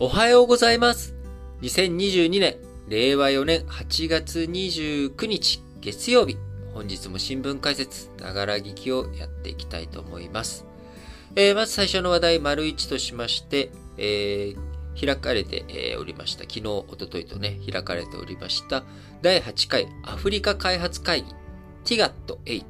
おはようございます。2022年、令和4年8月29日、月曜日。本日も新聞解説、ながら聞きをやっていきたいと思います。えー、まず最初の話題、丸1としまして、えー、開かれて、えー、おりました。昨日、おとといとね、開かれておりました。第8回アフリカ開発会議、TIGAT8、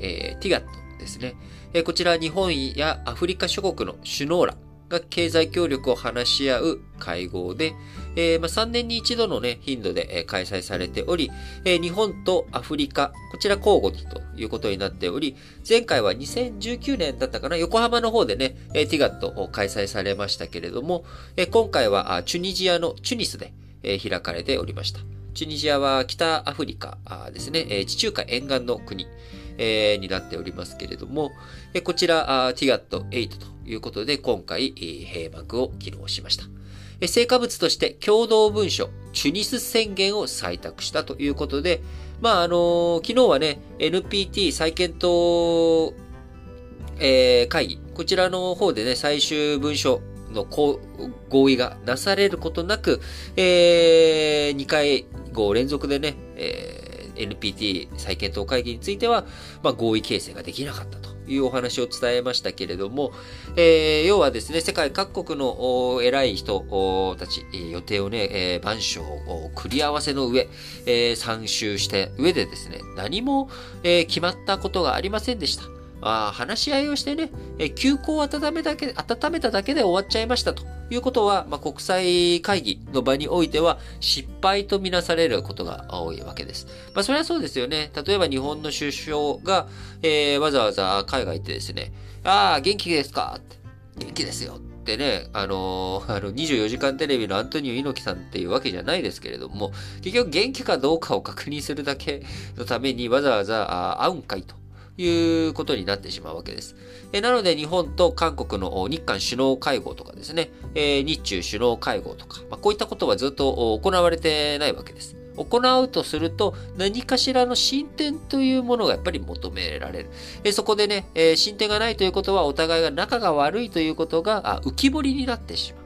えー、TIGAT ですね。えー、こちら日本やアフリカ諸国の首脳らが経済協力を話し合う会合で、えー、まあ、3年に一度のね、頻度で、開催されており、えー、日本とアフリカ、こちら交互にということになっており、前回は2019年だったかな、横浜の方でね、えティガットを開催されましたけれども、え今回はチュニジアのチュニスで、え開かれておりました。チュニジアは北アフリカですね、え地中海沿岸の国、えになっておりますけれども、えこちら、ティガット8ということで、今回、閉幕を機能しました。え成果物として共同文書、チュニス宣言を採択したということで、まあ、あの昨日はね、NPT 再検討、えー、会議、こちらの方でね、最終文書の合意がなされることなく、えー、2回合連続でね、えー、NPT 再検討会議については、まあ、合意形成ができなかったというお話を伝えましたけれども、えー、要はですね、世界各国の偉い人たち、予定をね、えー、万象を繰り合わせの上、えー、参集した上でですね、何も、えー、決まったことがありませんでした。あ話し合いをしてね、え休校を温めだけ温めただけで終わっちゃいましたということは、まあ、国際会議の場においては失敗とみなされることが多いわけです。まあ、それはそうですよね。例えば日本の首相が、えー、わざわざ海外行ってですね、ああ、元気ですか。元気ですよ。ってね、あのー、あの、24時間テレビのアントニオ猪木さんっていうわけじゃないですけれども、結局元気かどうかを確認するだけのためにわざわざ会うんかいということになってしまうわけです。えなので日本と韓国の日韓首脳会合とかですね、え日中首脳会合とか、まあ、こういったことはずっと行われてないわけです。行うとすると何かしらの進展というものがやっぱり求められる。えそこでね、え進展がないということはお互いが仲が悪いということが浮き彫りになってしまう。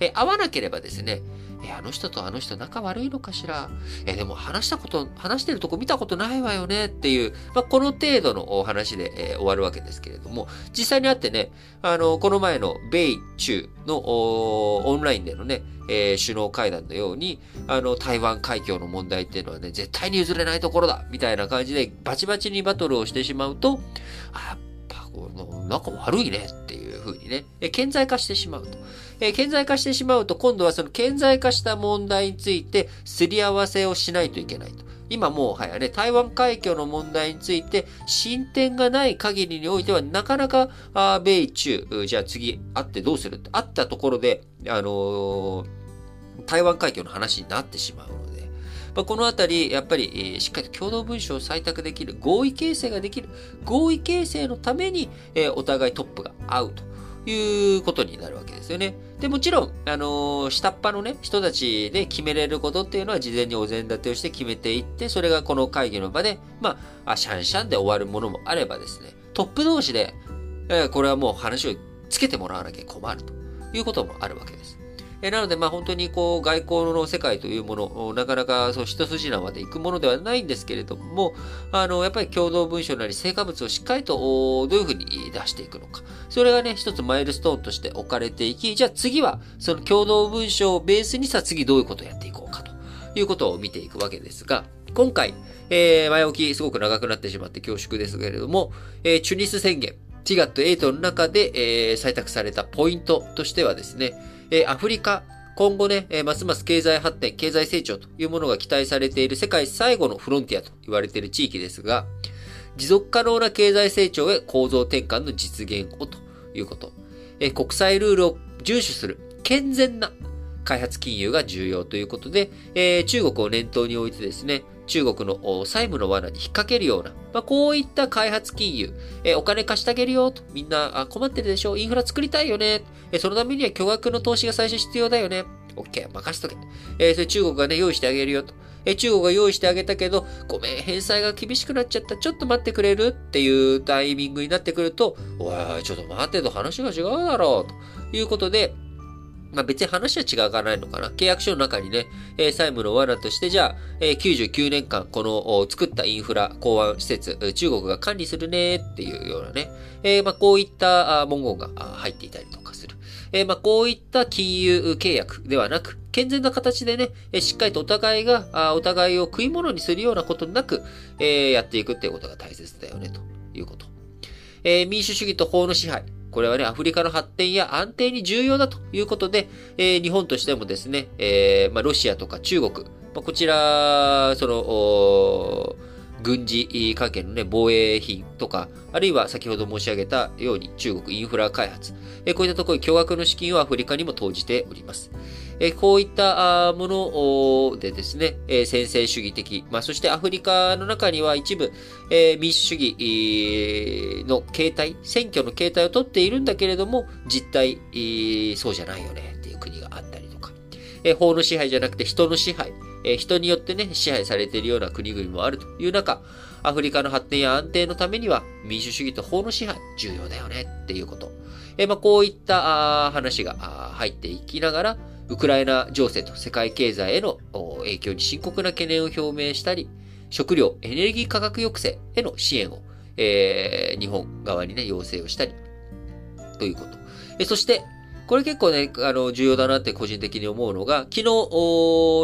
え合わなければですね、え、あの人とあの人仲悪いのかしら？え、でも話したこと、話してるとこ見たことないわよね？っていう、まあ、この程度のお話で、えー、終わるわけですけれども、実際にあってね、あの、この前の米中のオンラインでのね、えー、首脳会談のように、あの、台湾海峡の問題っていうのはね、絶対に譲れないところだみたいな感じで、バチバチにバトルをしてしまうと、あ、やっぱ、この、仲悪いねっていう風にね、え顕在化してしまうと。えー、顕在化してしまうと、今度はその顕在化した問題について、すり合わせをしないといけないと。今もうはやね、台湾海峡の問題について進展がない限りにおいては、なかなか、あ米中、じゃあ次会ってどうするって会ったところで、あのー、台湾海峡の話になってしまうので、まあ、このあたり、やっぱり、え、しっかりと共同文書を採択できる、合意形成ができる、合意形成のために、え、お互いトップが会うと。いうことになるわけですよね。で、もちろん、あの、下っ端のね、人たちで決めれることっていうのは事前にお膳立てをして決めていって、それがこの会議の場で、まあ、あシャンシャンで終わるものもあればですね、トップ同士で、えー、これはもう話をつけてもらわなきゃ困るということもあるわけです。えなので、まあ本当にこう外交の世界というもの、なかなかそう一筋縄で行くものではないんですけれども、あの、やっぱり共同文書なり成果物をしっかりとどういうふうに出していくのか。それがね、一つマイルストーンとして置かれていき、じゃあ次はその共同文書をベースにさ、次どういうことをやっていこうかということを見ていくわけですが、今回、えー、前置きすごく長くなってしまって恐縮ですけれども、えー、チュニス宣言、ティガット8の中で、えー、採択されたポイントとしてはですね、えアフリカ、今後ね、えますます経済発展、経済成長というものが期待されている世界最後のフロンティアと言われている地域ですが、持続可能な経済成長へ構造転換の実現をということ。え国際ルールを遵守する健全な開発金融が重要ということで、え中国を念頭に置いてですね、中国の債務の罠に引っ掛けるような、まあ、こういった開発金融、えお金貸してあげるよと、みんな困ってるでしょ？インフラ作りたいよね、えそのためには巨額の投資が最初必要だよね？OK、任しとけ。え、それ中国がね、用意してあげるよと。え中国が用意してあげたけど、ごめん、返済が厳しくなっちゃった。ちょっと待ってくれる？っていうタイミングになってくると、おい、ちょっと待ってと話が違うだろう。ということで、まあ別に話は違わないのかな。契約書の中にね、えー、債務の罠として、じゃあ、えー、99年間、この作ったインフラ、港湾施設、中国が管理するねっていうようなね、えー、まあこういった文言が入っていたりとかする。えー、まあこういった金融契約ではなく、健全な形でねえ、しっかりとお互いが、お互いを食い物にするようなことなく、えー、やっていくっていうことが大切だよね、ということ。えー、民主主義と法の支配。これはね、アフリカの発展や安定に重要だということで、えー、日本としてもですね、えー、まあ、ロシアとか中国、まあ、こちら、その、軍事関係のね、防衛費とか、あるいは先ほど申し上げたように中国インフラ開発、えこういったところに巨額の資金をアフリカにも投じております。えこういったものでですね、え先制主義的、まあ、そしてアフリカの中には一部、え民主主義の形態、選挙の形態をとっているんだけれども、実態、そうじゃないよねっていう国があったりとか、え法の支配じゃなくて人の支配、え人によってね、支配されているような国々もあるという中、アフリカの発展や安定のためには民主主義と法の支配重要だよねっていうこと。えまあ、こういった話が入っていきながら、ウクライナ情勢と世界経済への影響に深刻な懸念を表明したり、食料、エネルギー価格抑制への支援を、えー、日本側にね、要請をしたり、ということ。えそして、これ結構ね、あの、重要だなって個人的に思うのが、昨日、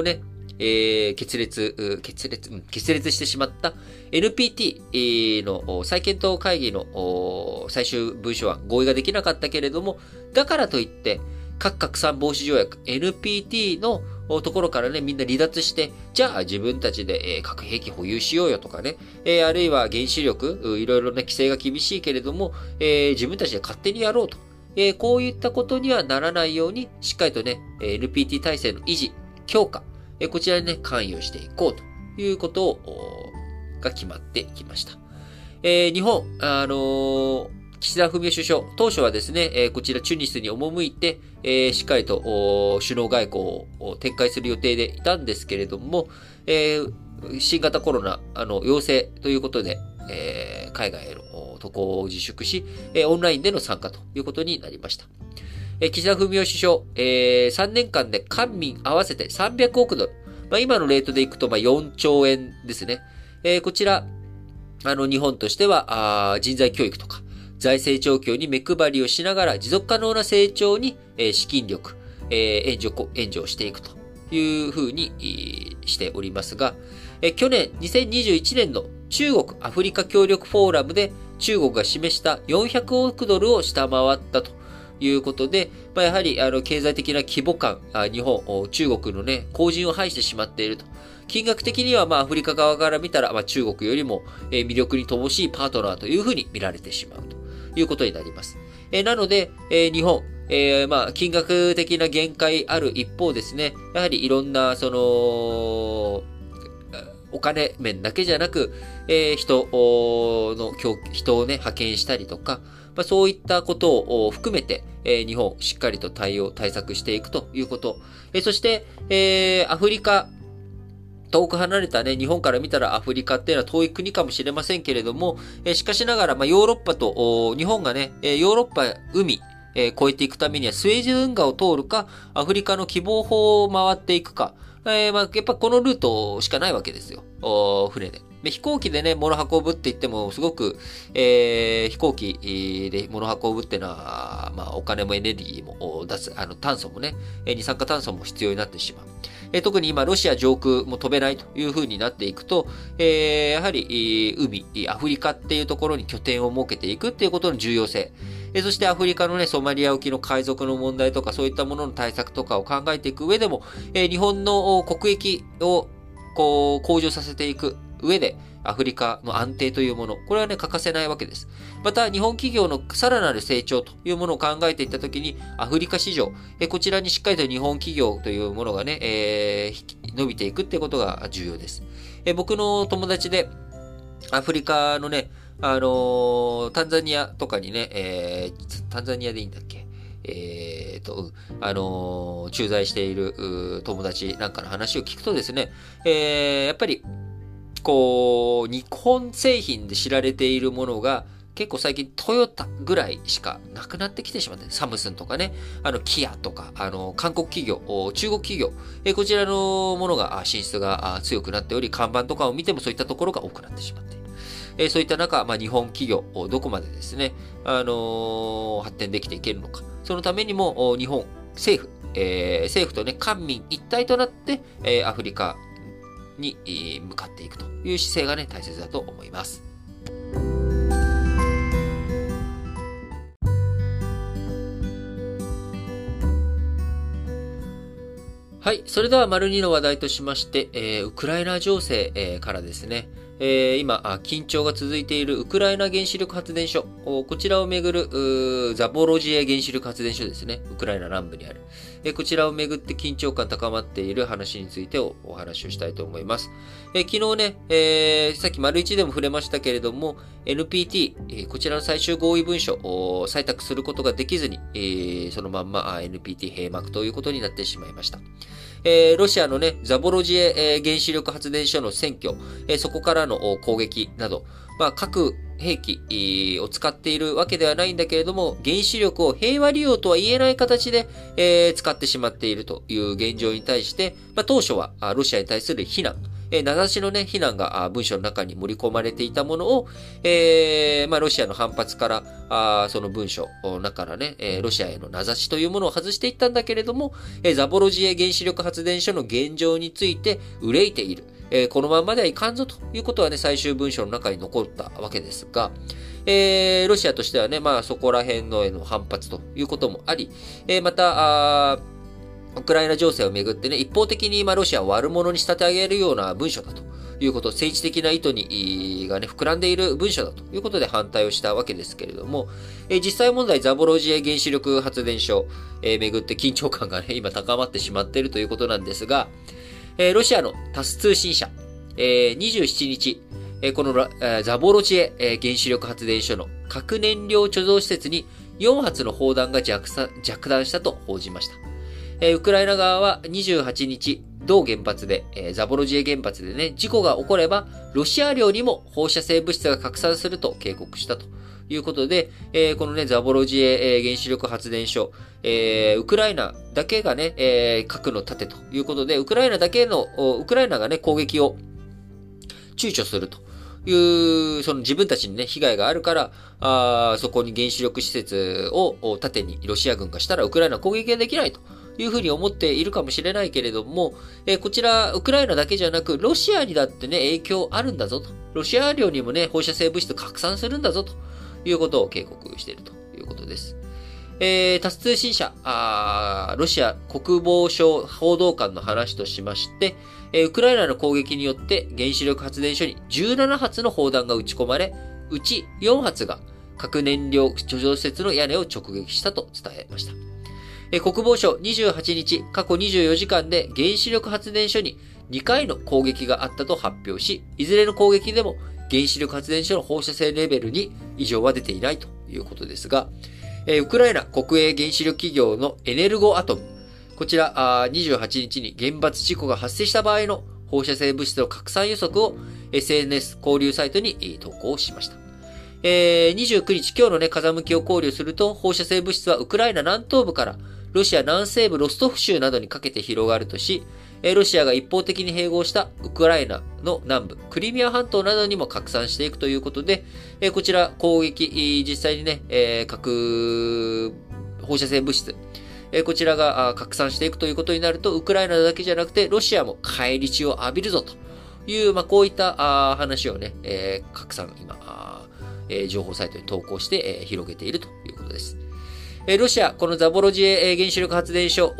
ね、えー、決裂、決裂、決裂してしまった NPT の再検討会議の最終文書案合意ができなかったけれども、だからといって、核拡散防止条約 NPT のところからね、みんな離脱して、じゃあ自分たちで、え、核兵器保有しようよとかね、えー、あるいは原子力、いろいろな規制が厳しいけれども、えー、自分たちで勝手にやろうと。え、こういったことにはならないように、しっかりとね、NPT 体制の維持、強化、えこちらにね、関与していこうということを、が決まってきました。え、日本、あの、岸田文雄首相、当初はですね、え、こちらチュニスに赴いて、え、しっかりと首脳外交を展開する予定でいたんですけれども、え、新型コロナあの陽性ということで、え、海外への渡航を自粛し、え、オンラインでの参加ということになりました。え岸田文雄首相、え、3年間で官民合わせて300億ドル。まあ、今のレートでいくと、ま、4兆円ですね。え、こちら、あの、日本としては、あ人材教育とか、財政状況に目配りをしながら、持続可能な成長に、資金力、援助、援助をしていくというふうに、しておりますが、去年、2021年の中国アフリカ協力フォーラムで中国が示した400億ドルを下回ったということで、やはり、あの、経済的な規模感、日本、中国のね、後人を排してしまっていると。金額的には、まあ、アフリカ側から見たら、まあ、中国よりも、魅力に乏しいパートナーというふうに見られてしまうということになります。え、なので、え、日本、えー、まあ、金額的な限界ある一方ですね、やはりいろんな、その、お金面だけじゃなく、えー、人の、人をね、派遣したりとか、まあ、そういったことを含めて、えー、日本しっかりと対応、対策していくということ。えー、そして、えー、アフリカ、遠く離れたね、日本から見たらアフリカっていうのは遠い国かもしれませんけれども、えしかしながら、ま、ヨーロッパと、日本がね、ヨーロッパ、海、え越えていくためにはスウェーデン運河を通るか、アフリカの希望法を回っていくか、えー、まあ、やっぱこのルートしかないわけですよ。船で。飛行機でね、物運ぶって言っても、すごく、えー、飛行機で物運ぶってのは、まあ、お金もエネルギーも出す、あの、炭素もね、二酸化炭素も必要になってしまう。え、特に今、ロシア上空も飛べないという風になっていくと、え、やはり、海、アフリカっていうところに拠点を設けていくっていうことの重要性。えそしてアフリカのね、ソマリア沖の海賊の問題とか、そういったものの対策とかを考えていく上でも、え日本の国益をこう向上させていく上で、アフリカの安定というもの、これはね、欠かせないわけです。また、日本企業のさらなる成長というものを考えていったときに、アフリカ市場、えこちらにしっかりと日本企業というものがね、えー、伸びていくってことが重要です。え僕の友達で、アフリカのね、あのー、タンザニアとかにね、えー、タンザニアでいいんだっけ？えー、と、あのー、駐在している友達なんかの話を聞くとですね、えー、やっぱり、こう、日本製品で知られているものが、結構最近トヨタぐらいしかなくなってきてしまって、サムスンとかね、あの、キアとか、あの、韓国企業、中国企業、えこちらのものが進出が強くなっており、看板とかを見てもそういったところが多くなってしまっている。えそういった中、まあ、日本企業、どこまでですね、あの発展できていけるのか。そのためにも、日本政府、えー、政府とね、官民一体となって、えー、アフリカに、向かっていくという姿勢がね、大切だと思います。はい。それでは、丸2の話題としまして、えー、ウクライナ情勢、えー、からですね、えー、今、緊張が続いているウクライナ原子力発電所、こちらをめぐるザボロジエ原子力発電所ですね。ウクライナ南部にある。えこちらをめぐって緊張感高まっている話についてお話をしたいと思います。え昨日ね、えー、さっき丸1でも触れましたけれども、NPT、えこちらの最終合意文書を採択することができずに、えー、そのまんま NPT 閉幕ということになってしまいました。えー、ロシアのね、ザボロジエえ、原子力発電所の占拠、えー、そこからの攻撃など、まあ、核兵器を使っているわけではないんだけれども、原子力を平和利用とは言えない形で、えー、使ってしまっているという現状に対して、まあ、当初はロシアに対する非難、えー、名指しのね、非難が文書の中に盛り込まれていたものを、えー、まあ、ロシアの反発から、あその文書の中からね、えー、ロシアへの名指しというものを外していったんだけれども、えー、ザボロジエ原子力発電所の現状について憂いている。えー、このままではいかんぞということはね、最終文書の中に残ったわけですが、えー、ロシアとしてはね、まあそこら辺のへの反発ということもあり、えー、また、ウクライナ情勢をめぐってね、一方的に今ロシアを悪者に仕立て上げるような文書だということ、政治的な意図に、がね、膨らんでいる文書だということで反対をしたわけですけれども、え実際問題ザボロジエ原子力発電所、えー、めぐって緊張感がね、今高まってしまっているということなんですが、えー、ロシアのタス通信社、えー、27日、えー、この、えー、ザボロジエ、えー、原子力発電所の核燃料貯蔵施設に4発の砲弾が着着弾したと報じました。えー、ウクライナ側は28日、同原発で、えー、ザボロジエ原発でね、事故が起これば、ロシア領にも放射性物質が拡散すると警告したということで、えー、このね、ザボロジエ、えー、原子力発電所、えー、ウクライナだけがね、えー、核の盾ということで、ウクライナだけの、ウクライナがね、攻撃を躊躇すると。いう、その自分たちにね、被害があるから、あそこに原子力施設を盾にロシア軍がしたらウクライナ攻撃ができないというふうに思っているかもしれないけれども、えー、こちら、ウクライナだけじゃなく、ロシアにだってね、影響あるんだぞと。ロシア領にもね、放射性物質拡散するんだぞと。いうことを警告しているということです。えー、タス通信社あ、ロシア国防省報道官の話としまして、えー、ウクライナの攻撃によって原子力発電所に17発の砲弾が撃ち込まれ、うち4発が核燃料貯蔵施設の屋根を直撃したと伝えました。えー、国防省28日、過去24時間で原子力発電所に2回の攻撃があったと発表し、いずれの攻撃でも原子力発電所の放射性レベルに異常は出ていないということですが、えー、ウクライナ国営原子力企業のエネルゴアトム、こちら28日に原発事故が発生した場合の放射性物質の拡散予測を SNS 交流サイトに投稿しました。えー、29日今日のね、風向きを考慮すると、放射性物質はウクライナ南東部からロシア南西部ロストフ州などにかけて広がるとし、ロシアが一方的に併合したウクライナの南部、クリミア半島などにも拡散していくということで、こちら攻撃、実際にね、核放射性物質、こちらが拡散していくということになると、ウクライナだけじゃなくて、ロシアも返り血を浴びるぞという、まあ、こういった話をね、拡散、今、情報サイトに投稿して広げているということです。ロシア、このザボロジエ原子力発電所、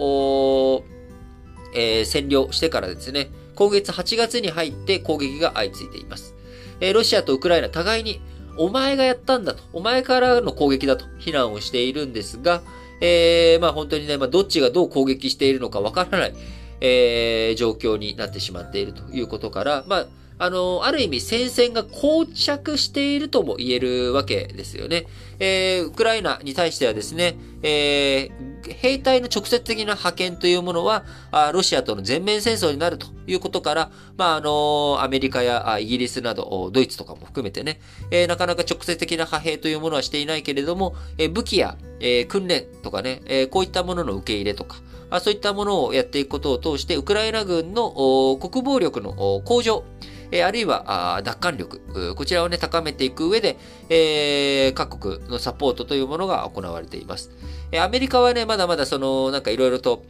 えー、占領してからですね、今月8月に入って攻撃が相次いでいます。えー、ロシアとウクライナ互いに、お前がやったんだと、お前からの攻撃だと非難をしているんですが、えー、まあ本当にね、まあどっちがどう攻撃しているのかわからない、えー、状況になってしまっているということから、まあ、あの、ある意味戦線が膠着しているとも言えるわけですよね。えー、ウクライナに対してはですね、えー、兵隊の直接的な派遣というものは、ロシアとの全面戦争になるということから、まあ、あの、アメリカやイギリスなど、ドイツとかも含めてね、えー、なかなか直接的な派兵というものはしていないけれども、えー、武器や、えー、訓練とかね、えー、こういったものの受け入れとか、そういったものをやっていくことを通して、ウクライナ軍の国防力の向上、えあるいは奪還力、こちらをね、高めていく上で、えー、各国のサポートというものが行われています。えアメリカはね、まだまだその、なんかいろいろと、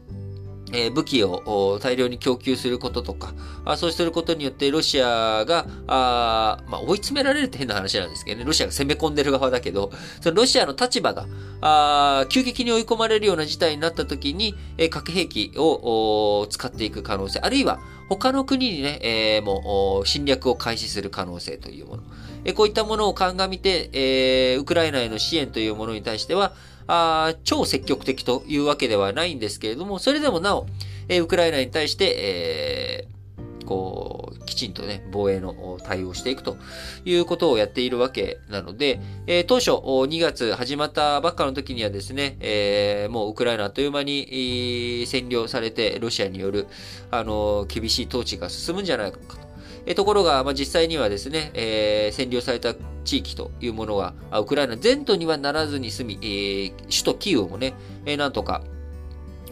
え武器を大量に供給することとか、あそうすることによってロシアが、あまあ、追い詰められるって変な話なんですけどね、ロシアが攻め込んでる側だけど、そのロシアの立場が、あ急激に追い込まれるような事態になった時に、え核兵器を使っていく可能性、あるいは他の国にね、えー、もう侵略を開始する可能性というもの。えこういったものを鑑みて、えー、ウクライナへの支援というものに対しては、あ超積極的というわけではないんですけれども、それでもなお、えウクライナに対して、え、こう、きちんとね、防衛の対応していくということをやっているわけなので、えー、当初2月始まったばっかの時にはですね、えー、もうウクライナあっという間に、占領されて、ロシアによる、あの、厳しい統治が進むんじゃないかと。えところが、まあ、実際にはですね、えー、占領された地域というものが、ウクライナ全土にはならずに済み、えー、首都キーウもね、えー、なんとか、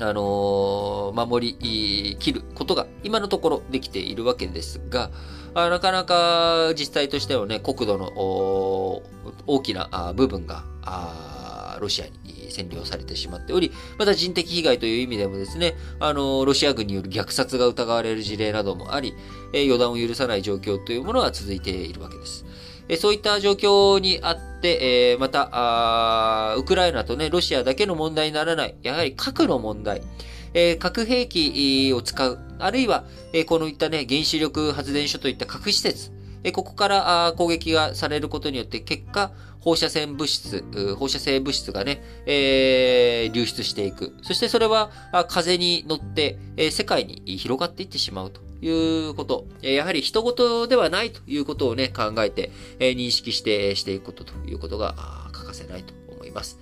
あのー、守り切ることが今のところできているわけですが、あなかなか実際としてはね、国土の大きな部分が、ロシアに占領されてしまっており、また人的被害という意味でもですね、あの、ロシア軍による虐殺が疑われる事例などもあり、え予断を許さない状況というものが続いているわけです。えそういった状況にあって、えまたウクライナとね、ロシアだけの問題にならない、やはり核の問題、え核兵器を使う、あるいは、えこのいったね、原子力発電所といった核施設、えここから攻撃がされることによって、結果、放射線物質、放射性物質がね、えー、流出していく。そしてそれは風に乗って、え、世界に広がっていってしまうと。いうこと。やはり人事ではないということをね、考えて、認識してしていくことということが欠かせないと思います。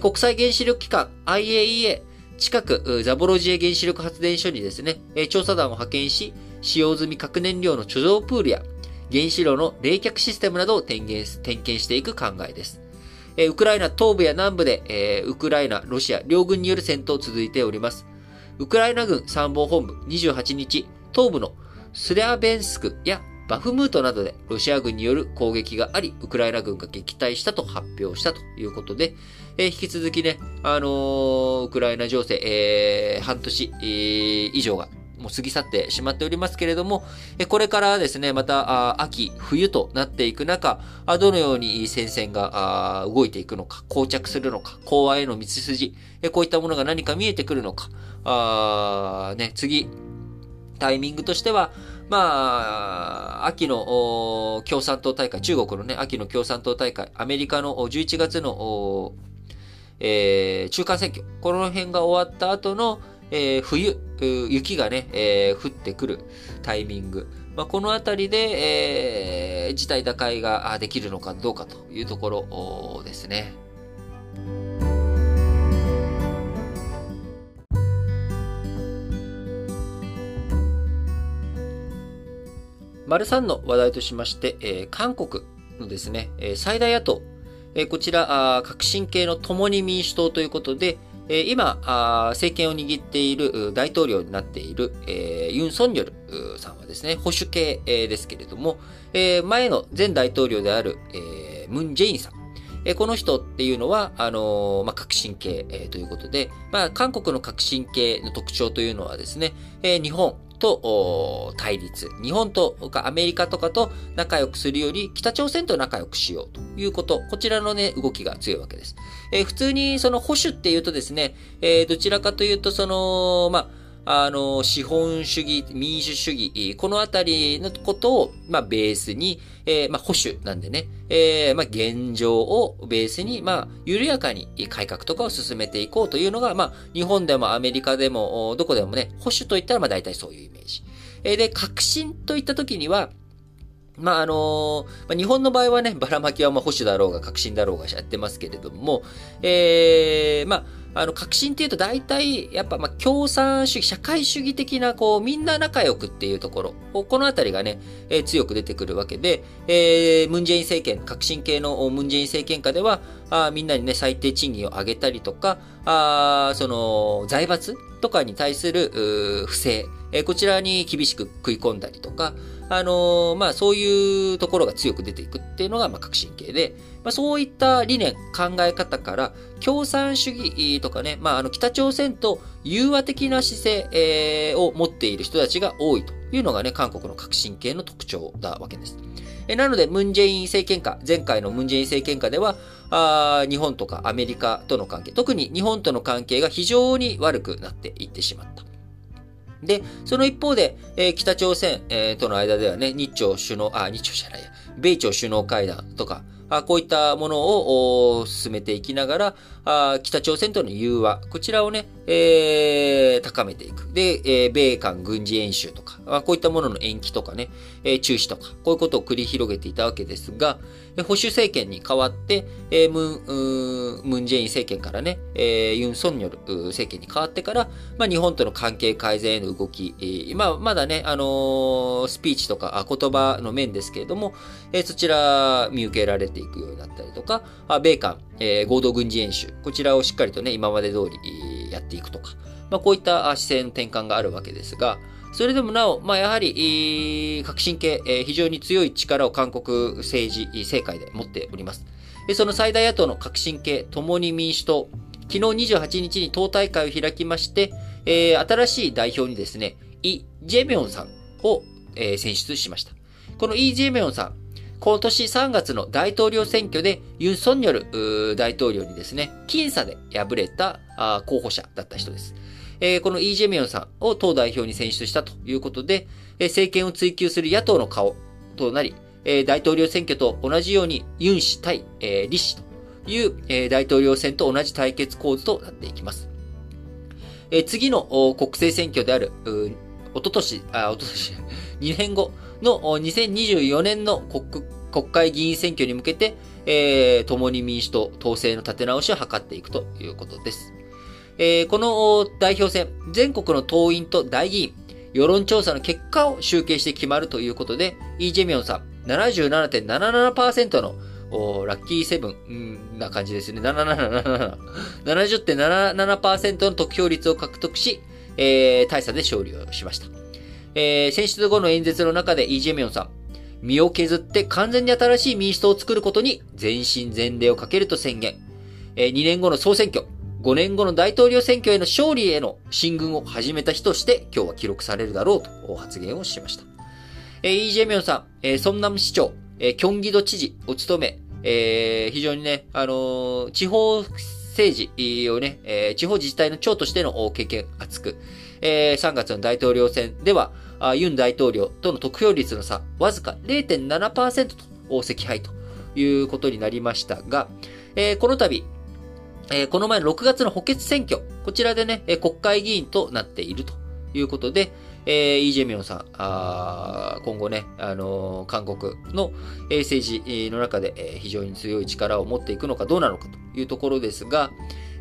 国際原子力機関 IAEA 近くザボロジエ原子力発電所にですね、調査団を派遣し、使用済み核燃料の貯蔵プールや原子炉の冷却システムなどを点検していく考えです。ウクライナ東部や南部で、ウクライナ、ロシア両軍による戦闘続いております。ウクライナ軍参謀本部28日、東部のスリャベンスクやバフムートなどでロシア軍による攻撃があり、ウクライナ軍が撃退したと発表したということで、えー、引き続きね、あのー、ウクライナ情勢、えー、半年、えー、以上がもう過ぎ去ってしまっておりますけれども、えこれからですね、また秋、冬となっていく中、どのように戦線が動いていくのか、膠着するのか、講和への道筋、えこういったものが何か見えてくるのか、あね、次、タイミングとしては、まあ、秋の共産党大会、中国のね、秋の共産党大会、アメリカの11月の、えー、中間選挙、この辺が終わった後の、えー、冬、雪がね、えー、降ってくるタイミング。まあ、このあたりで、えー、事態打開ができるのかどうかというところですね。丸3の話題としまして、えー、韓国のですね、最大野党、えー、こちら、革新系の共に民主党ということで、え今、政権を握っている大統領になっている、えユン・ソンニョルさんはですね、保守系、ですけれども、え前の前大統領である、えムン・ジェインさん。えこの人っていうのは、あのまあ、革新系、えということで、まあ、韓国の革新系の特徴というのはですね、え日本、と対立。日本とかアメリカとかと仲良くするより、北朝鮮と仲良くしようということ。こちらのね、動きが強いわけです。えー、普通にその保守っていうとですね、えー、どちらかというとその、まあ、あの、資本主義、民主主義、このあたりのことを、まあ、ベースに、えー、まあ、保守なんでね、えー、まあ、現状をベースに、まあ、緩やかに改革とかを進めていこうというのが、まあ、日本でもアメリカでも、どこでもね、保守といったら、まあ、大体そういうイメージ。えー、で、革新といったときには、まあ、あのまあ、日本の場合はね、ばらまきはまあ保守だろうが革新だろうがやってますけれども、えー、まあ、あの、革新っていうと大体、やっぱ、ま、共産主義、社会主義的な、こう、みんな仲良くっていうところ、このあたりがね、えー、強く出てくるわけで、えー、ムンジェイン政権、革新系のムンジェイン政権下では、あみんなにね、最低賃金を上げたりとか、あその、財閥とかに対する、不正、えー、こちらに厳しく食い込んだりとか、あのー、まあ、そういうところが強く出ていくっていうのが、まあ、革新系で、まあ、そういった理念、考え方から、共産主義とかね、まあ、あの、北朝鮮と融和的な姿勢、えー、を持っている人たちが多いというのがね、韓国の革新系の特徴だわけです。えなので、ムンジェイン政権下、前回のムンジェイン政権下では、あ日本とかアメリカとの関係、特に日本との関係が非常に悪くなっていってしまった。で、その一方で、えー、北朝鮮、えー、との間ではね、日朝首脳、あ、日朝じゃないや、米朝首脳会談とか、あこういったものを進めていきながら、あ北朝鮮との融和、こちらをね、えー、高めていく。で、えー、米韓軍事演習とか、まあこういったものの延期とかね、えー、中止とか、こういうことを繰り広げていたわけですが、保守政権に代わって、えー、ムン、ムンジェイン政権からね、えー、ユン・ソンニョル政権に代わってから、まあ、日本との関係改善への動き、えー、まあ、まだね、あのー、スピーチとか言葉の面ですけれども、えー、そちら見受けられていくようになったりとか、あ米韓、えー、合同軍事演習、こちらをしっかりとね、今まで通りやっていくとか、まあ、こういった姿勢の転換があるわけですが、それでもなお、まあ、やはり、革新系、非常に強い力を韓国政治、政界で持っております。その最大野党の革新系、共に民主党、昨日28日に党大会を開きまして、新しい代表にですね、イ・ジェミョンさんを、選出しました。このイ・ジェミョンさん、今年3月の大統領選挙でユン・ソンニョル大統領にですね、僅差で敗れた候補者だった人です。えー、このイ・ジェミョンさんを党代表に選出したということで、えー、政権を追及する野党の顔となり、えー、大統領選挙と同じようにユン氏対、えー、リ氏という、えー、大統領選と同じ対決構図となっていきます。えー、次の国政選挙である、おととし、あ、おととし、2年後の2024年の国国会議員選挙に向けて、えー、共に民主党統制の立て直しを図っていくということです。えー、この代表選、全国の党員と代議員、世論調査の結果を集計して決まるということで、イ・ジェミョンさん、77.77%のラッキーセブンな感じですね。7777。70.77%の得票率を獲得し、えー、大差で勝利をしました。えー、選出後の演説の中でイー・ジェミョンさん、身を削って完全に新しい民主党を作ることに全身全霊をかけると宣言。えー、2年後の総選挙、5年後の大統領選挙への勝利への進軍を始めた日として今日は記録されるだろうと発言をしました。えー、イ・ジェミョンさん、えー、ソンナム市長、えー、キョンギド知事を務め、えー、非常にね、あのー、地方政治をね、えー、地方自治体の長としての経験厚く、えー、3月の大統領選では、ユン大統領との得票率の差、わずか0.7%と惜敗ということになりましたが、えー、この度、えー、この前の6月の補欠選挙、こちらでね、え、国会議員となっているということで、えー、イ・ジェミョンさん、あ今後ね、あのー、韓国の、え、政治の中で、えー、非常に強い力を持っていくのかどうなのかというところですが、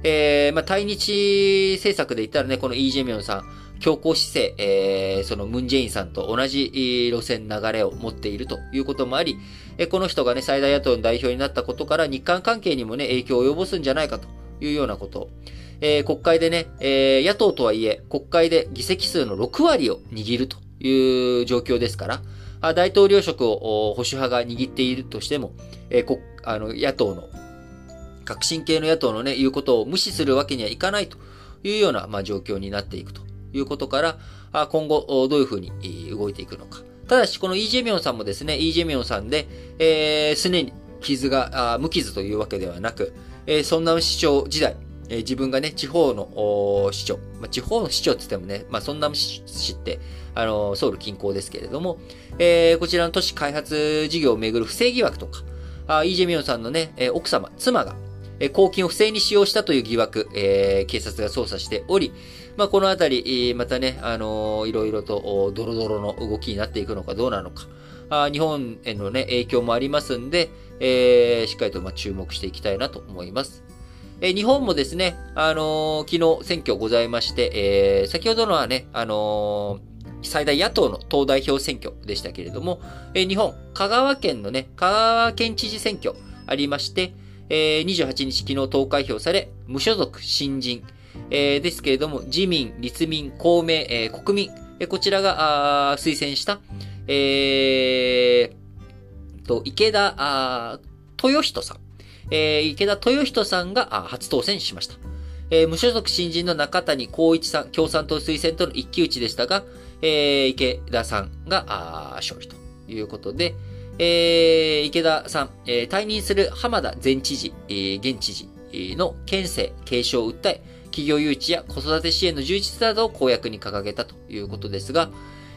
えー、まあ、対日政策で言ったらね、このイ・ジェミョンさん、強硬姿勢、えー、そのムン・ジェインさんと同じ路線流れを持っているということもあり、この人がね、最大野党の代表になったことから日韓関係にもね、影響を及ぼすんじゃないかというようなこと。えー、国会でね、えー、野党とはいえ、国会で議席数の6割を握るという状況ですから、大統領職を保守派が握っているとしても、えー、あの野党の、革新系の野党のね、言うことを無視するわけにはいかないというような、まあ、状況になっていくということから、今後どういうふうに動いていくのか。ただし、このイ・ジェミョンさんもですね、イ・ジェミョンさんで、えー、すねに傷が、無傷というわけではなく、えー、そんな市長時代、自分がね、地方の市長、まあ、地方の市長って言ってもね、まあ、そんな市って、あの、ソウル近郊ですけれども、えー、こちらの都市開発事業をめぐる不正疑惑とか、あイ・ジェミョンさんのね、奥様、妻が、公金を不正に使用したという疑惑、えー、警察が捜査しており、まあ、このあたり、またね、あのー、いろいろと、ドロドロの動きになっていくのかどうなのか、あ日本へのね、影響もありますんで、えー、しっかりとま注目していきたいなと思います。え日本もですね、あのー、昨日選挙ございまして、えー、先ほどのはね、あのー、最大野党の党代表選挙でしたけれども、え日本、香川県のね、香川県知事選挙ありまして、え28日昨日投開票され、無所属、新人、えですけれども、自民、立民、公明、え国民、えこちらがあ推薦した、えー、と、池田あ豊人さん。えー、池田豊人さんがあ初当選しました。えー、無所属新人の中谷光一さん、共産党推薦との一騎打ちでしたが、えー、池田さんがあ勝利ということで、えー、池田さん、えー、退任する浜田前知事、えー、現知事の県政継承を訴え、企業誘致や子育て支援の充実などを公約に掲げたということですが、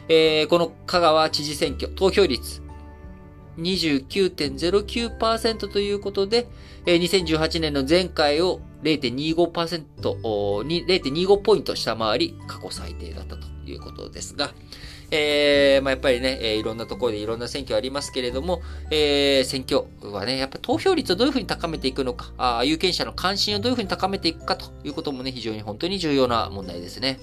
えー、この香川知事選挙、投票率29.09%ということで、2018年の前回を0.25%に0.25ポイント下回り過去最低だったということですが、えー、まあ、やっぱりね、えー、いろんなところでいろんな選挙ありますけれども、えー、選挙はね、やっぱ投票率をどういうふうに高めていくのか、あ有権者の関心をどういうふうに高めていくかということもね、非常に本当に重要な問題ですね。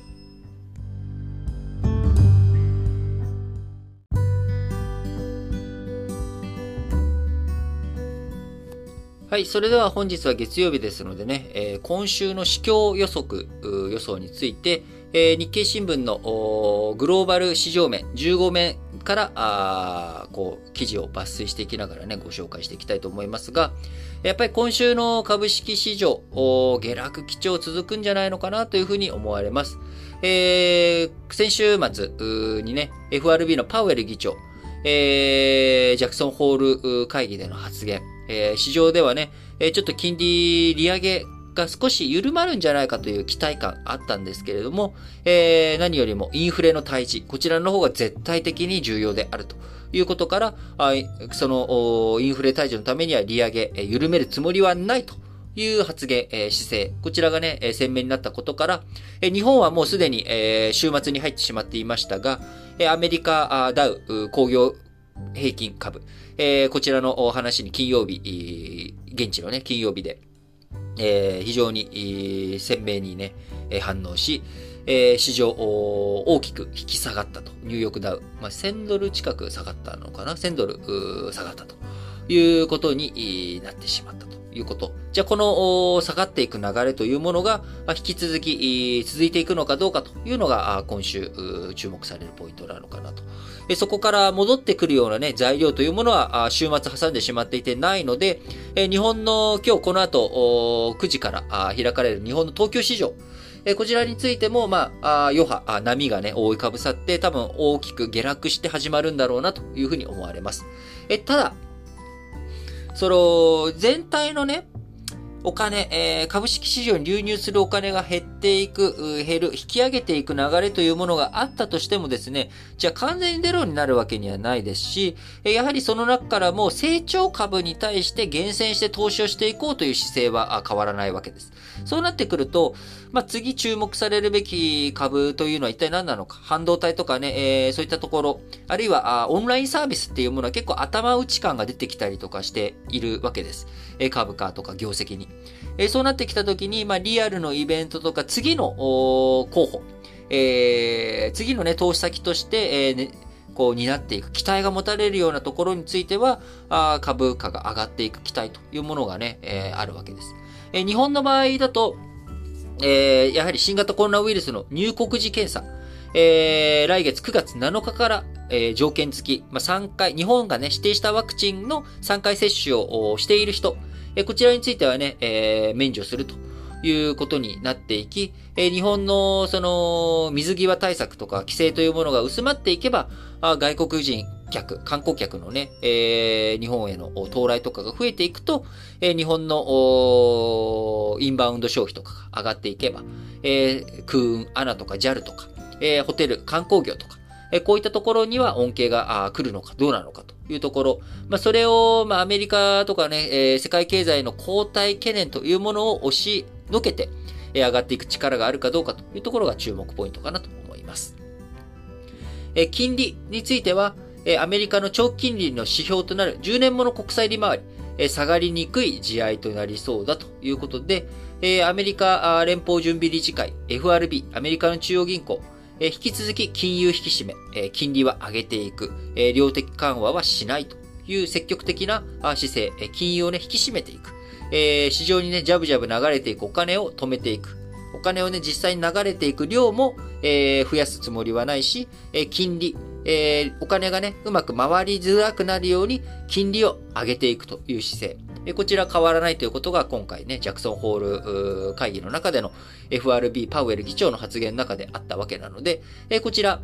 はい。それでは本日は月曜日ですのでね、えー、今週の市況予測、予想について、えー、日経新聞のグローバル市場面、15面からあこう記事を抜粋していきながらね、ご紹介していきたいと思いますが、やっぱり今週の株式市場、下落基調続くんじゃないのかなというふうに思われます。えー、先週末にね、FRB のパウエル議長、えー、ジャクソンホール会議での発言、えー、市場ではね、えちょっと金利利上げが少し緩まるんじゃないかという期待感あったんですけれども、えー、何よりもインフレの退治、こちらの方が絶対的に重要であるということから、あそのインフレ退治のためには利上げ、緩めるつもりはないという発言、えー、姿勢、こちらがね、え鮮明になったことから、え日本はもうすでに、え週末に入ってしまっていましたが、えアメリカダウ工業平均株、えー、こちらのお話に金曜日、現地のね、金曜日で、えー、非常に鮮明にね、反応し、えー、市場大きく引き下がったと。ニューヨークダウ。まあ、1000ドル近く下がったのかな ?1000 ドル下がったということになってしまったということ。じゃあ、この下がっていく流れというものが引き続き続いていくのかどうかというのが今週注目されるポイントなのかなとそこから戻ってくるようなね、材料というものは、週末挟んでしまっていてないので、日本の今日この後、9時から開かれる日本の東京市場、こちらについても、まあ、余波、波がね、覆いかぶさって、多分大きく下落して始まるんだろうなというふうに思われます。え、ただ、その、全体のね、お金、えー、株式市場に流入するお金が減っていく、減る、引き上げていく流れというものがあったとしてもですね、じゃあ完全にゼロになるわけにはないですし、やはりその中からも成長株に対して厳選して投資をしていこうという姿勢は変わらないわけです。そうなってくると、まあ、次注目されるべき株というのは一体何なのか？半導体とかね、えー、そういったところ、あるいはあオンラインサービスっていうものは結構頭打ち感が出てきたりとかしているわけです。え、株価とか業績に。えー、そうなってきたときに、まあ、リアルのイベントとか次の候補、えー、次のね、投資先として、えーね、こう担っていく期待が持たれるようなところについては、あ株価が上がっていく期待というものがね、えー、あるわけです。えー、日本の場合だと、えー、やはり新型コロナウイルスの入国時検査、えー、来月9月7日から、えー、条件付き、まあ、3回、日本がね、指定したワクチンの3回接種をしている人、え、こちらについてはね、えー、免除するということになっていき、え、日本のその水際対策とか規制というものが薄まっていけば、あ外国人客、観光客のね、えー、日本への到来とかが増えていくと、えー、日本のインバウンド消費とかが上がっていけば、えー、空運、アナとか JAL とか、え、ホテル、観光業とか、え、こういったところには恩恵が来るのかどうなのかと。いうところ、まあ、それを、まあ、アメリカとかね、えー、世界経済の後退懸念というものを押しのけて、えー、上がっていく力があるかどうかというところが注目ポイントかなと思います。えー、金利については、えアメリカの長期金利の指標となる10年もの国債利回り、え下がりにくい地合いとなりそうだということで、えアメリカ連邦準備理事会、FRB、アメリカの中央銀行、え引き続き金融引き締め、え金利は上げていく、え量的緩和はしないという積極的な姿勢、え金融をね、引き締めていく。え市場にね、ジャブジャブ流れていくお金を止めていく。お金をね、実際に流れていく量も、え増やすつもりはないし、え金利、えお金がね、うまく回りづらくなるように、金利を上げていくという姿勢。こちら変わらないということが今回ね、ジャクソンホール会議の中での FRB パウエル議長の発言の中であったわけなので、えこちら、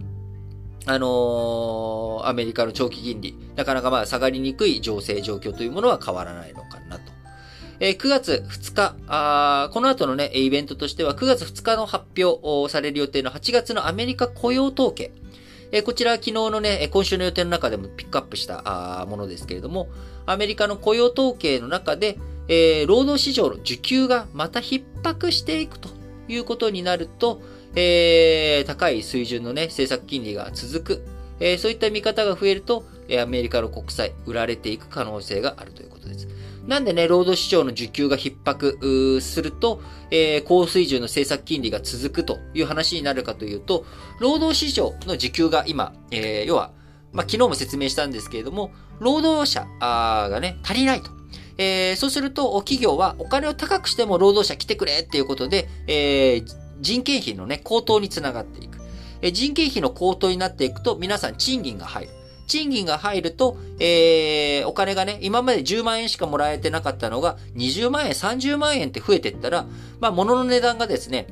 あのー、アメリカの長期金利、なかなかまあ下がりにくい情勢状況というものは変わらないのかなと。えー、9月2日あ、この後のね、イベントとしては9月2日の発表される予定の8月のアメリカ雇用統計。え、こちら昨日のね、今週の予定の中でもピックアップしたものですけれども、アメリカの雇用統計の中で、えー、労働市場の需給がまた逼迫していくということになると、えー、高い水準のね、政策金利が続く、えー、そういった見方が増えると、アメリカの国債、売られていく可能性があるということです。なんでね、労働市場の需給が逼迫すると、えー、高水準の政策金利が続くという話になるかというと、労働市場の需給が今、えー、要は、まあ、昨日も説明したんですけれども、労働者がね、足りないと。えー、そうすると、企業はお金を高くしても労働者来てくれっていうことで、えー、人件費のね、高騰につながっていく。えー、人件費の高騰になっていくと、皆さん賃金が入る。賃金が入ると、えー、お金がね、今まで10万円しかもらえてなかったのが、20万円、30万円って増えてったら、まあ、物の値段がですね、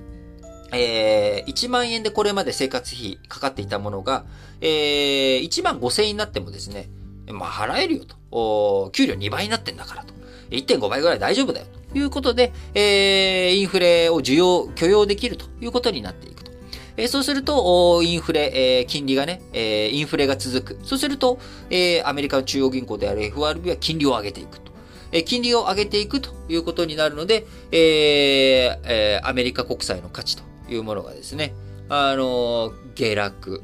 えー、1万円でこれまで生活費かかっていたものが、えー、1万5千円になってもですね、まあ、払えるよと。お給料2倍になってんだからと。1.5倍ぐらい大丈夫だよということで、えー、インフレを需要、許容できるということになっていくと。えー、そうすると、インフレ、えー、金利がね、えー、インフレが続く。そうすると、えー、アメリカの中央銀行である FRB は金利を上げていくと。えー、金利を上げていくということになるので、えーえー、アメリカ国債の価値というものがですね、あの、下落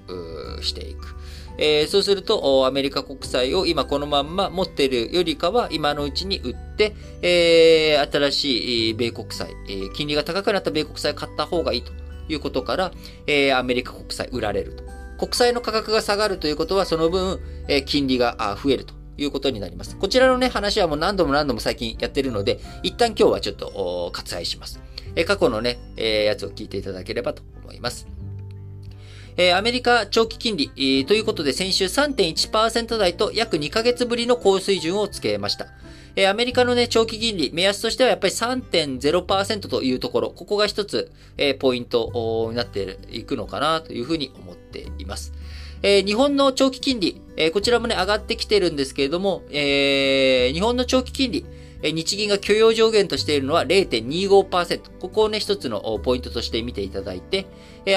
していく。えー、そうすると、アメリカ国債を今このまんま持っているよりかは、今のうちに売って、えー、新しい米国債、えー、金利が高くなった米国債買った方がいいということから、えー、アメリカ国債売られると。国債の価格が下がるということは、その分、えー、金利が増えるということになります。こちらのね、話はもう何度も何度も最近やってるので、一旦今日はちょっと割愛します。え、過去のね、えー、やつを聞いていただければと思います。えー、アメリカ長期金利、えー、ということで先週3.1%台と約2ヶ月ぶりの高水準をつけました。えー、アメリカのね、長期金利、目安としてはやっぱり3.0%というところ、ここが一つ、えー、ポイントになっていくのかなというふうに思っています。えー、日本の長期金利、えー、こちらもね、上がってきてるんですけれども、えー、日本の長期金利、日銀が許容上限としているのは0.25%。ここをね、一つのポイントとして見ていただいて、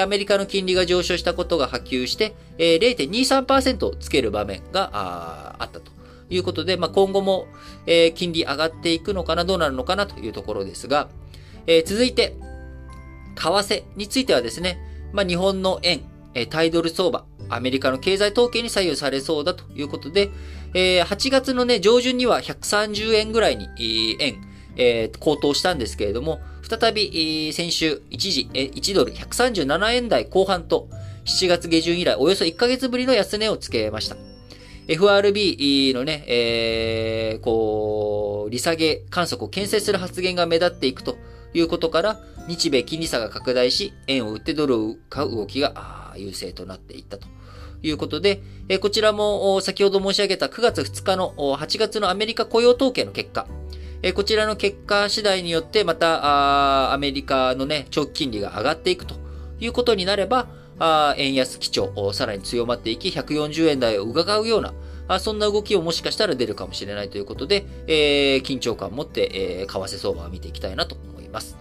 アメリカの金利が上昇したことが波及して、0.23%つける場面があったということで、まあ、今後も金利上がっていくのかな、どうなるのかなというところですが、続いて、為替についてはですね、まあ、日本の円、タイドル相場、アメリカの経済統計に左右されそうだということで、え、8月のね、上旬には130円ぐらいに、円、えー、高騰したんですけれども、再び、先週、一時、え、1ドル137円台後半と、7月下旬以来、およそ1ヶ月ぶりの安値をつけました。FRB のね、えー、こう、利下げ観測を牽制する発言が目立っていくということから、日米金利差が拡大し、円を売ってドルを買う動きが優勢となっていったということで、こちらも先ほど申し上げた9月2日の8月のアメリカ雇用統計の結果、えこちらの結果次第によってまたアメリカのね、長期金利が上がっていくということになれば、あ円安基調、さらに強まっていき、140円台を伺うような、あそんな動きをもしかしたら出るかもしれないということで、えー、緊張感を持って、えー、為替相場を見ていきたいなと思います。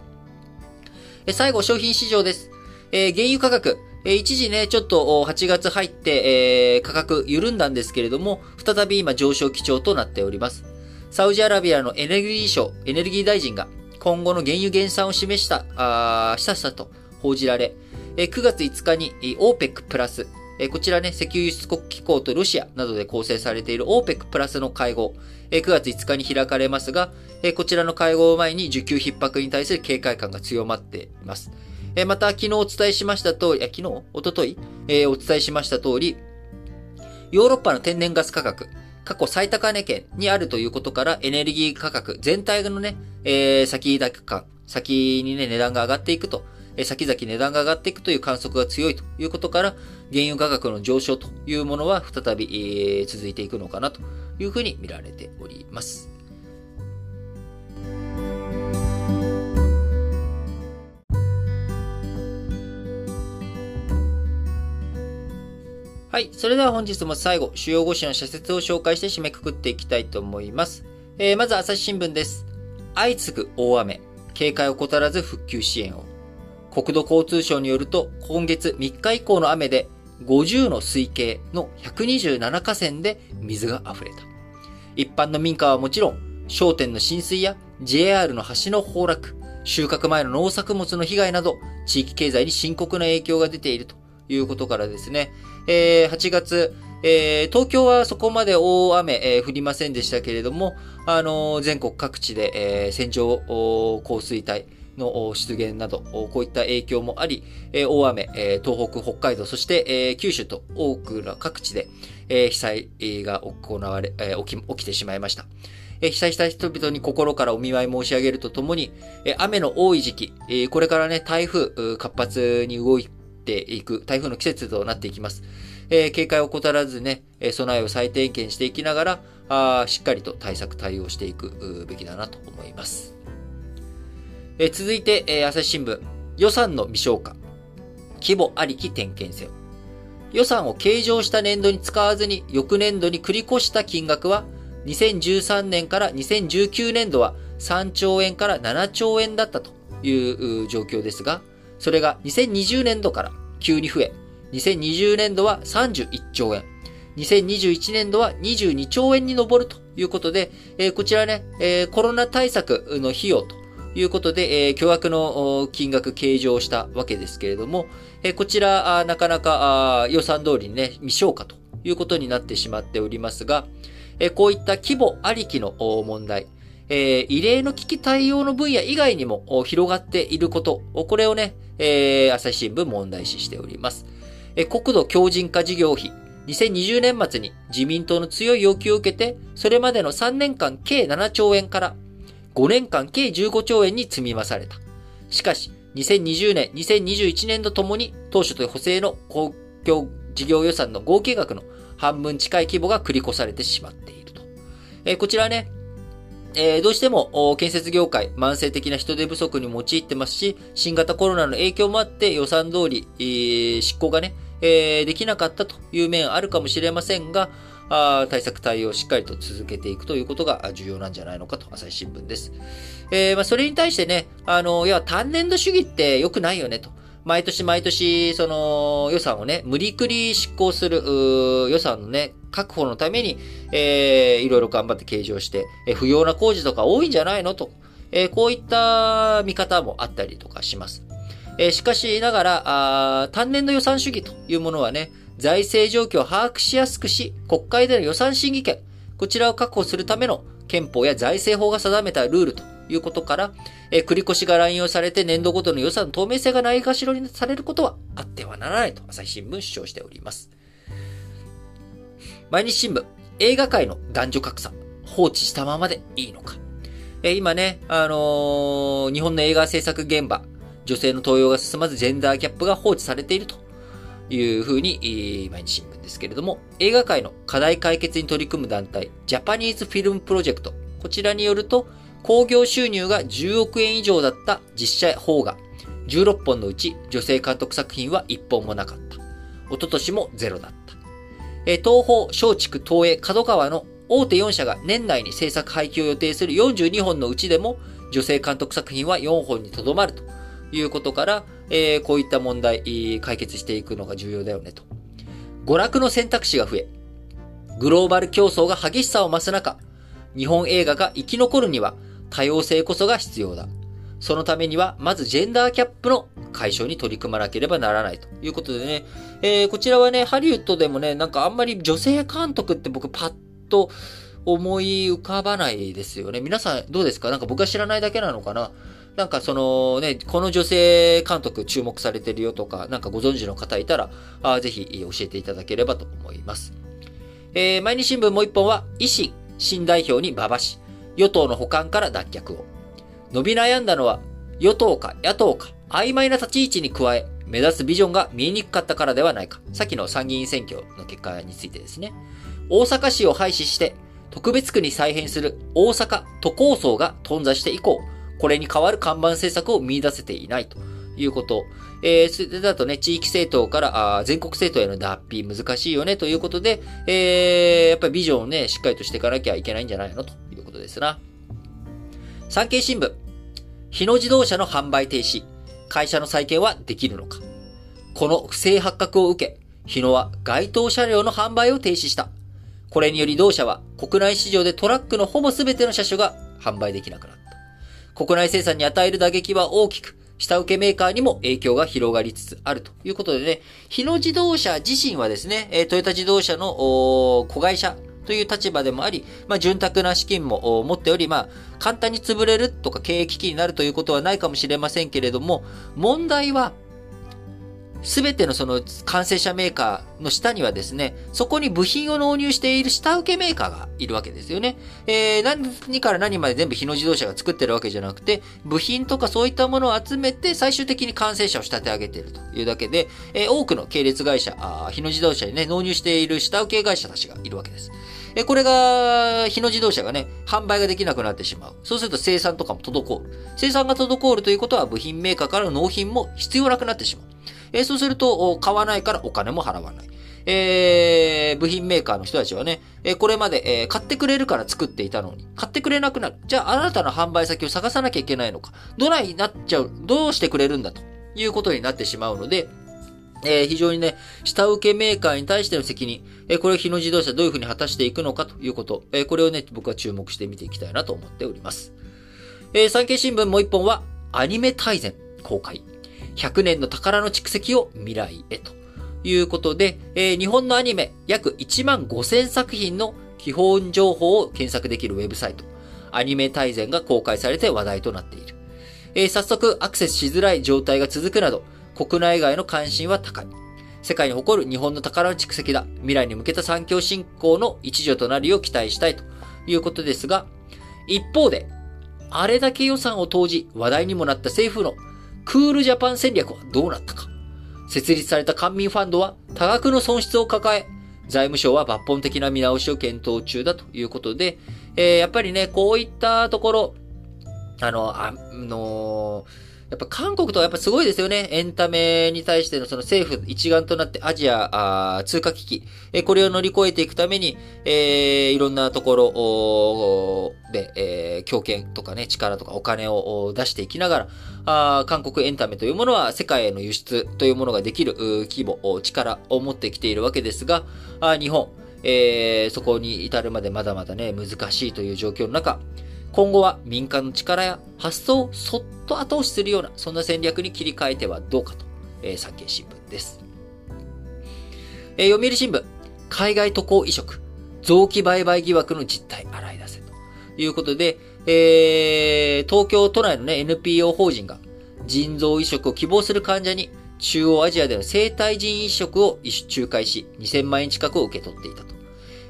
え最後、商品市場です。えー、原油価格、え一時ね、ちょっと8月入って、えー、価格緩んだんですけれども、再び今上昇基調となっております。サウジアラビアのエネルギー省、エネルギー大臣が今後の原油減産を示した、あしたしたと報じられ、9月5日に OPEC プラス、こちらね、石油輸出国機構とロシアなどで構成されている OPEC プラスの会合、9月5日に開かれますが、こちらの会合を前に需給逼迫に対する警戒感が強まっています。また、昨日お伝えしました通り、昨日？おととい、お伝えしました通り、ヨーロッパの天然ガス価格、過去最高値圏にあるということから、エネルギー価格全体のね、えー、先高感、先にね、値段が上がっていくと、えー、先々値段が上がっていくという観測が強いということから、原油価格の上昇というものは再び、えー、続いていくのかなというふうに見られております。はい。それでは本日も最後、主要5紙の社説を紹介して締めくくっていきたいと思います。えー、まず朝日新聞です。相次ぐ大雨、警戒を怠らず復旧支援を。国土交通省によると、今月3日以降の雨で、50の水系の127河川で水が溢れた。一般の民家はもちろん、商店の浸水や JR の橋の崩落、収穫前の農作物の被害など、地域経済に深刻な影響が出ているということからですね、えー、8月、えー、東京はそこまで大雨、えー、降りませんでしたけれども、あのー、全国各地で、えー、線状降水帯の出現など、こういった影響もあり、えー、大雨、えー、東北、北海道、そして、えー、九州と多くの各地で、えー、被災が行われ、えー、起き、起きてしまいました。被災した人々に心からお見舞い申し上げるとともに、雨の多い時期、これからね、台風、活発に動いていく台風の季節となっていきます。えー、警戒を怠らずね、備えを再点検していきながら、あしっかりと対策対応していくべきだなと思います。えー、続いて、えー、朝日新聞、予算の未消化。規模ありき点検せよ。予算を計上した年度に使わずに翌年度に繰り越した金額は、2013年から2019年度は3兆円から7兆円だったという状況ですが、それが2020年度から急に増え、2020年度は31兆円、2021年度は22兆円に上るということで、えー、こちらね、えー、コロナ対策の費用ということで、えー、巨額の金額計上したわけですけれども、えー、こちら、なかなか予算通りにね、未消化ということになってしまっておりますが、えー、こういった規模ありきの問題、えー、異例の危機対応の分野以外にも広がっていること、これをね、えー、朝日新聞問題視しております。えー、国土強靭化事業費、2020年末に自民党の強い要求を受けて、それまでの3年間計7兆円から5年間計15兆円に積み増された。しかし、2020年、2021年度ともに当初と補正の公共事業予算の合計額の半分近い規模が繰り越されてしまっていると。えー、こちらね、え、どうしても建設業界、慢性的な人手不足に陥ってますし、新型コロナの影響もあって予算通り、え、執行がね、え、できなかったという面あるかもしれませんが、あ対策対応をしっかりと続けていくということが重要なんじゃないのかと、朝日新聞です。えー、まあ、それに対してね、あの、いや、単年度主義って良くないよねと。毎年毎年、その予算をね、無理くり執行する、予算のね、確保のために、えー、いろいろ頑張って計上して、えー、不要な工事とか多いんじゃないのと、えー、こういった見方もあったりとかします。えー、しかしながら、あ単年度予算主義というものはね、財政状況を把握しやすくし、国会での予算審議権、こちらを確保するための憲法や財政法が定めたルールということから、えー、繰越しが乱用されて年度ごとの予算の透明性がないがしろにされることはあってはならないと朝日新聞主張しております。毎日新聞、映画界の男女格差、放置したままでいいのか。え、今ね、あのー、日本の映画制作現場、女性の登用が進まずジェンダーギャップが放置されているというふうに、毎日新聞ですけれども、映画界の課題解決に取り組む団体、ジャパニーズフィルムプロジェクト、こちらによると、興行収入が10億円以上だった実写邦画16本のうち女性監督作品は1本もなかった。一昨年もゼロだった。え東方、松竹、東映、角川の大手4社が年内に制作配給を予定する42本のうちでも女性監督作品は4本にとどまるということから、えー、こういった問題、解決していくのが重要だよねと。娯楽の選択肢が増え、グローバル競争が激しさを増す中、日本映画が生き残るには多様性こそが必要だ。そのためには、まずジェンダーキャップの解消に取り組まなければならないということでね、えー、こちらはね、ハリウッドでもね、なんかあんまり女性監督って僕パッと思い浮かばないですよね。皆さんどうですか？なんか僕は知らないだけなのかな？なんかそのね、この女性監督注目されてるよとか、なんかご存知の方いたら、あぜひ教えていただければと思います。えー、毎日新聞もう一本は、維新、新代表に馬場氏、与党の補完から脱却を。伸び悩んだのは、与党か野党か、曖昧な立ち位置に加え、目指すビジョンが見えにくかったからではないか。さっきの参議院選挙の結果についてですね。大阪市を廃止して、特別区に再編する大阪都構想が頓挫して以降、これに代わる看板政策を見出せていないということ。えー、それだとね、地域政党からあ全国政党への脱皮難しいよねということで、えー、やっぱりビジョンをね、しっかりとしていかなきゃいけないんじゃないのとですな。産経新聞。日野自動車の販売停止。会社の再建はできるのか。この不正発覚を受け、日野は該当車両の販売を停止した。これにより同社は国内市場でトラックのほぼ全ての車種が販売できなくなった。国内生産に与える打撃は大きく、下請けメーカーにも影響が広がりつつあるということでね、日野自動車自身はですね、トヨタ自動車の子会社という立場でもあり、まあ、潤沢な資金も持っており、まあ、簡単に潰れるとか経営危機になるということはないかもしれませんけれども、問題は、すべてのその完成車メーカーの下にはですね、そこに部品を納入している下請けメーカーがいるわけですよね。えー、何から何まで全部日野自動車が作ってるわけじゃなくて、部品とかそういったものを集めて最終的に完成車を仕立て上げているというだけで、えー、多くの系列会社、あ日野自動車にね、納入している下請け会社たちがいるわけです。え、これが、日野自動車がね、販売ができなくなってしまう。そうすると生産とかも滞る。生産が滞るということは部品メーカーからの納品も必要なくなってしまう。えそうすると、買わないからお金も払わない。えー、部品メーカーの人たちはね、えこれまで、えー、買ってくれるから作っていたのに、買ってくれなくなる。じゃあ、新たな販売先を探さなきゃいけないのか。どないになっちゃう、どうしてくれるんだということになってしまうので、えー、非常にね、下請けメーカーに対しての責任、えー、これを日野自動車どういうふうに果たしていくのかということ、えー、これをね、僕は注目して見ていきたいなと思っております。えー、産経新聞もう一本は、アニメ大全公開。100年の宝の蓄積を未来へということで、えー、日本のアニメ約1万5000作品の基本情報を検索できるウェブサイト、アニメ大全が公開されて話題となっている。えー、早速アクセスしづらい状態が続くなど、国内外の関心は高い。世界に誇る日本の宝の蓄積だ。未来に向けた産業振興の一助となるよう期待したいということですが、一方で、あれだけ予算を投じ話題にもなった政府のクールジャパン戦略はどうなったか。設立された官民ファンドは多額の損失を抱え、財務省は抜本的な見直しを検討中だということで、えー、やっぱりね、こういったところ、あの、あのやっぱ韓国とはやっぱすごいですよね。エンタメに対してのその政府一丸となってアジア通貨危機、えこれを乗り越えていくために、えー、いろんなところで、えー、強権とかね、力とかお金を出していきながら、あ韓国エンタメというものは世界への輸出というものができる規模、力を持ってきているわけですが、あ日本、えー、そこに至るまでまだまだね、難しいという状況の中、今後は民間の力や発想をそっと後押しするような、そんな戦略に切り替えてはどうかと、えー、産経新聞です。えー、読売新聞、海外渡航移植、臓器売買疑惑の実態洗い出せということで、えー、東京都内のね、NPO 法人が腎臓移植を希望する患者に中央アジアでの生体腎移植を仲介し、2000万円近くを受け取っていたと。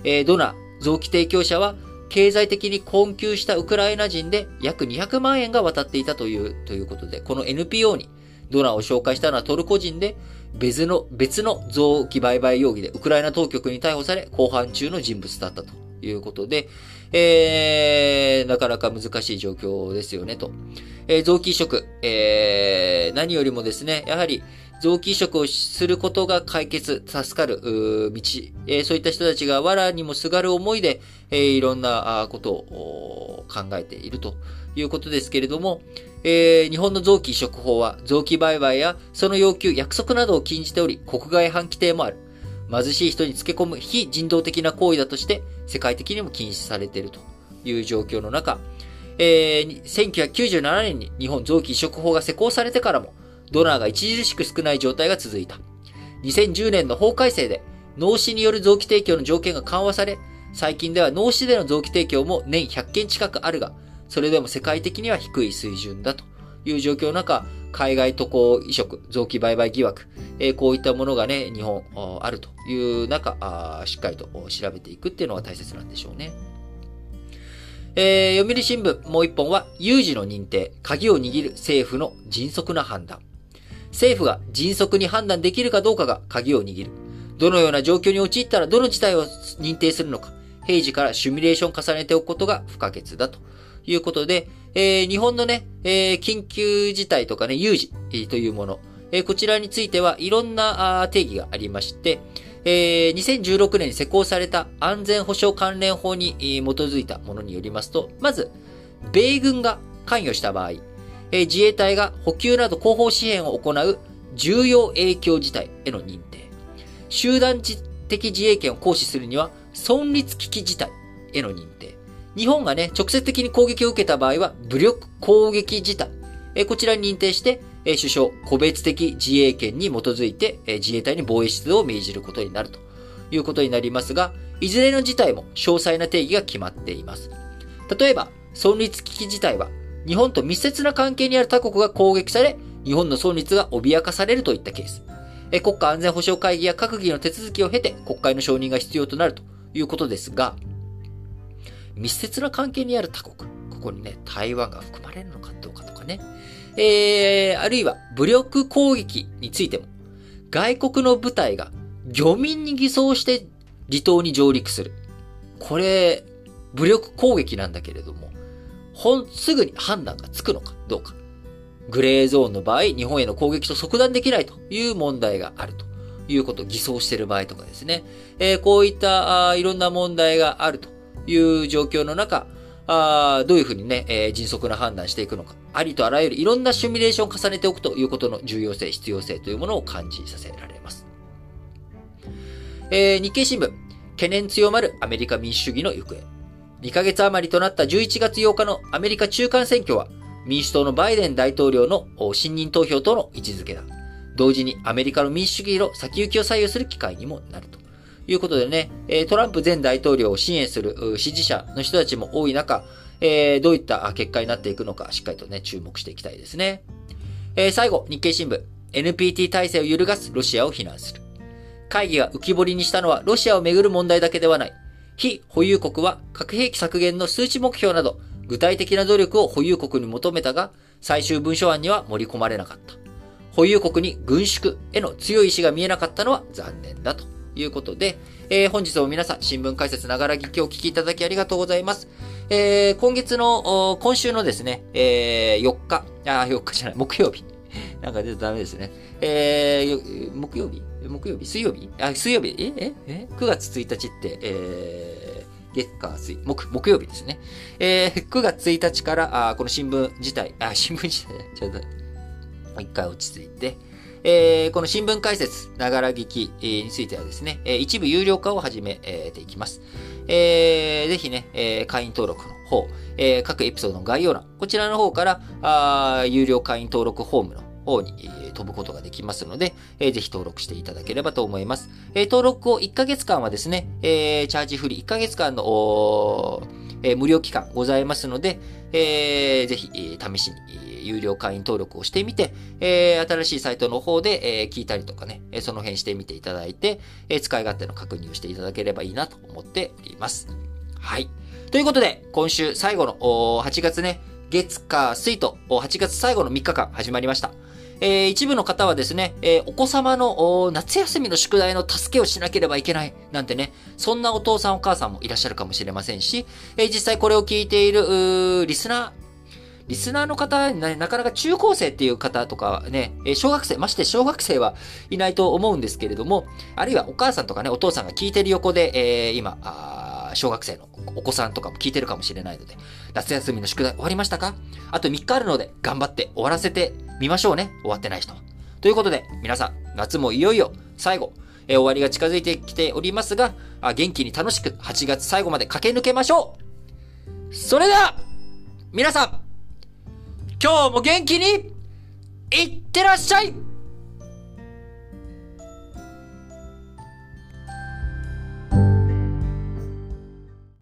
えー、ドナー、臓器提供者は経済的に困窮したウクライナ人で約200万円が渡っていたという、ということで、この NPO にドナーを紹介したのはトルコ人で、別の、別の臓器売買容疑でウクライナ当局に逮捕され、公判中の人物だったということで、えー、なかなか難しい状況ですよね、と。えー、臓器移植、えー、何よりもですね、やはり、臓器移植をすることが解決、助かる、道、えー、そういった人たちが藁にもすがる思いで、えー、いろんなことを考えているということですけれども、えー、日本の臓器移植法は臓器売買やその要求、約束などを禁じており、国外反規定もある。貧しい人につけ込む非人道的な行為だとして、世界的にも禁止されているという状況の中、えー、1997年に日本臓器移植法が施行されてからも、ドナーが著しく少ない状態が続いた。2010年の法改正で、脳死による臓器提供の条件が緩和され、最近では脳死での臓器提供も年100件近くあるが、それでも世界的には低い水準だという状況の中、海外渡航移植、臓器売買疑惑、え、こういったものがね、日本あるという中あ、しっかりと調べていくっていうのが大切なんでしょうね。えー、読売新聞もう一本は、有事の認定、鍵を握る政府の迅速な判断。政府が迅速に判断できるかどうかが鍵を握る。どのような状況に陥ったらどの事態を認定するのか、平時からシミュレーション重ねておくことが不可欠だと。いうことで、えー、日本のね、えー、緊急事態とかね、有事というもの、えー、こちらについてはいろんな定義がありまして、えー、2016年に施行された安全保障関連法に基づいたものによりますと、まず、米軍が関与した場合、え、自衛隊が補給など後方支援を行う重要影響事態への認定。集団的自衛権を行使するには、存立危機事態への認定。日本がね、直接的に攻撃を受けた場合は、武力攻撃事態。えこちらに認定して、え首相、個別的自衛権に基づいて、え自衛隊に防衛出動を命じることになるということになりますが、いずれの事態も詳細な定義が決まっています。例えば、存立危機事態は、日本と密接な関係にある他国が攻撃され、日本の存立が脅かされるといったケース。え国家安全保障会議や閣議の手続きを経て国会の承認が必要となるということですが、密接な関係にある他国、ここにね、台湾が含まれるのかどうかとかね、えー、あるいは武力攻撃についても、外国の部隊が漁民に偽装して離島に上陸する。これ、武力攻撃なんだけれども、ほん、すぐに判断がつくのかどうか。グレーゾーンの場合、日本への攻撃と即断できないという問題があるということ、偽装している場合とかですね。えー、こういったあいろんな問題があるという状況の中、あどういうふうにね、えー、迅速な判断していくのか。ありとあらゆるいろんなシミュレーションを重ねておくということの重要性、必要性というものを感じさせられます。えー、日経新聞、懸念強まるアメリカ民主主義の行方。2ヶ月余りとなった11月8日のアメリカ中間選挙は、民主党のバイデン大統領の信任投票との位置づけだ。同時にアメリカの民主主義の先行きを左右する機会にもなると。いうことでね、トランプ前大統領を支援する支持者の人たちも多い中、えどういった結果になっていくのか、しっかりとね、注目していきたいですね。え最後、日経新聞。NPT 体制を揺るがすロシアを非難する。会議が浮き彫りにしたのはロシアをめぐる問題だけではない。非保有国は核兵器削減の数値目標など、具体的な努力を保有国に求めたが、最終文書案には盛り込まれなかった。保有国に軍縮への強い意志が見えなかったのは残念だということで、えー、本日も皆さん、新聞解説ながら聞きをお聞きいただきありがとうございます。えー、今月の、今週のですね、えー、4日、あ、4日じゃない、木曜日。なんか出るとダメですね。えー、木曜日？木曜日？水曜日？あ、水曜日？えええ ?9 月1日って、えー、月火水、木、木曜日ですね。えー、9月1日から、あこの新聞自体、あ、新聞自体、ちょっと、一回落ち着いて、えー、この新聞解説、ながら聞きについてはですね、一部有料化を始めていきます。えー、ぜひね、え会員登録の方、えー、各エピソードの概要欄、こちらの方から、あ有料会員登録フォームの方に、飛ぶことができますので、えー、ぜひ登録していただければと思います。え、登録を1ヶ月間はですね、え、チャージフリー1ヶ月間の、え、無料期間ございますので、えー、ぜひ、試しに、有料会員登録をしてみて、え、新しいサイトの方で、え、聞いたりとかね、その辺してみていただいて、え、使い勝手の確認をしていただければいいなと思っております。はい。ということで、今週最後の8月ね、月火水と8月最後の3日間始まりました。えー、一部の方はですね、えー、お子様の夏休みの宿題の助けをしなければいけないなんてね、そんなお父さんお母さんもいらっしゃるかもしれませんし、えー、実際これを聞いているリスナー、リスナーの方、なかなか中高生っていう方とかね、小学生、まして小学生はいないと思うんですけれども、あるいはお母さんとかね、お父さんが聞いてる横で、えー、今、小学生のお子さんとかも聞いてるかもしれないので、夏休みの宿題終わりましたか？あと3日あるので、頑張って終わらせてみましょうね。終わってない人。ということで、皆さん、夏もいよいよ最後、えー、終わりが近づいてきておりますが、あ元気に楽しく8月最後まで駆け抜けましょうそれでは皆さん、今日も元気に、いってらっしゃい。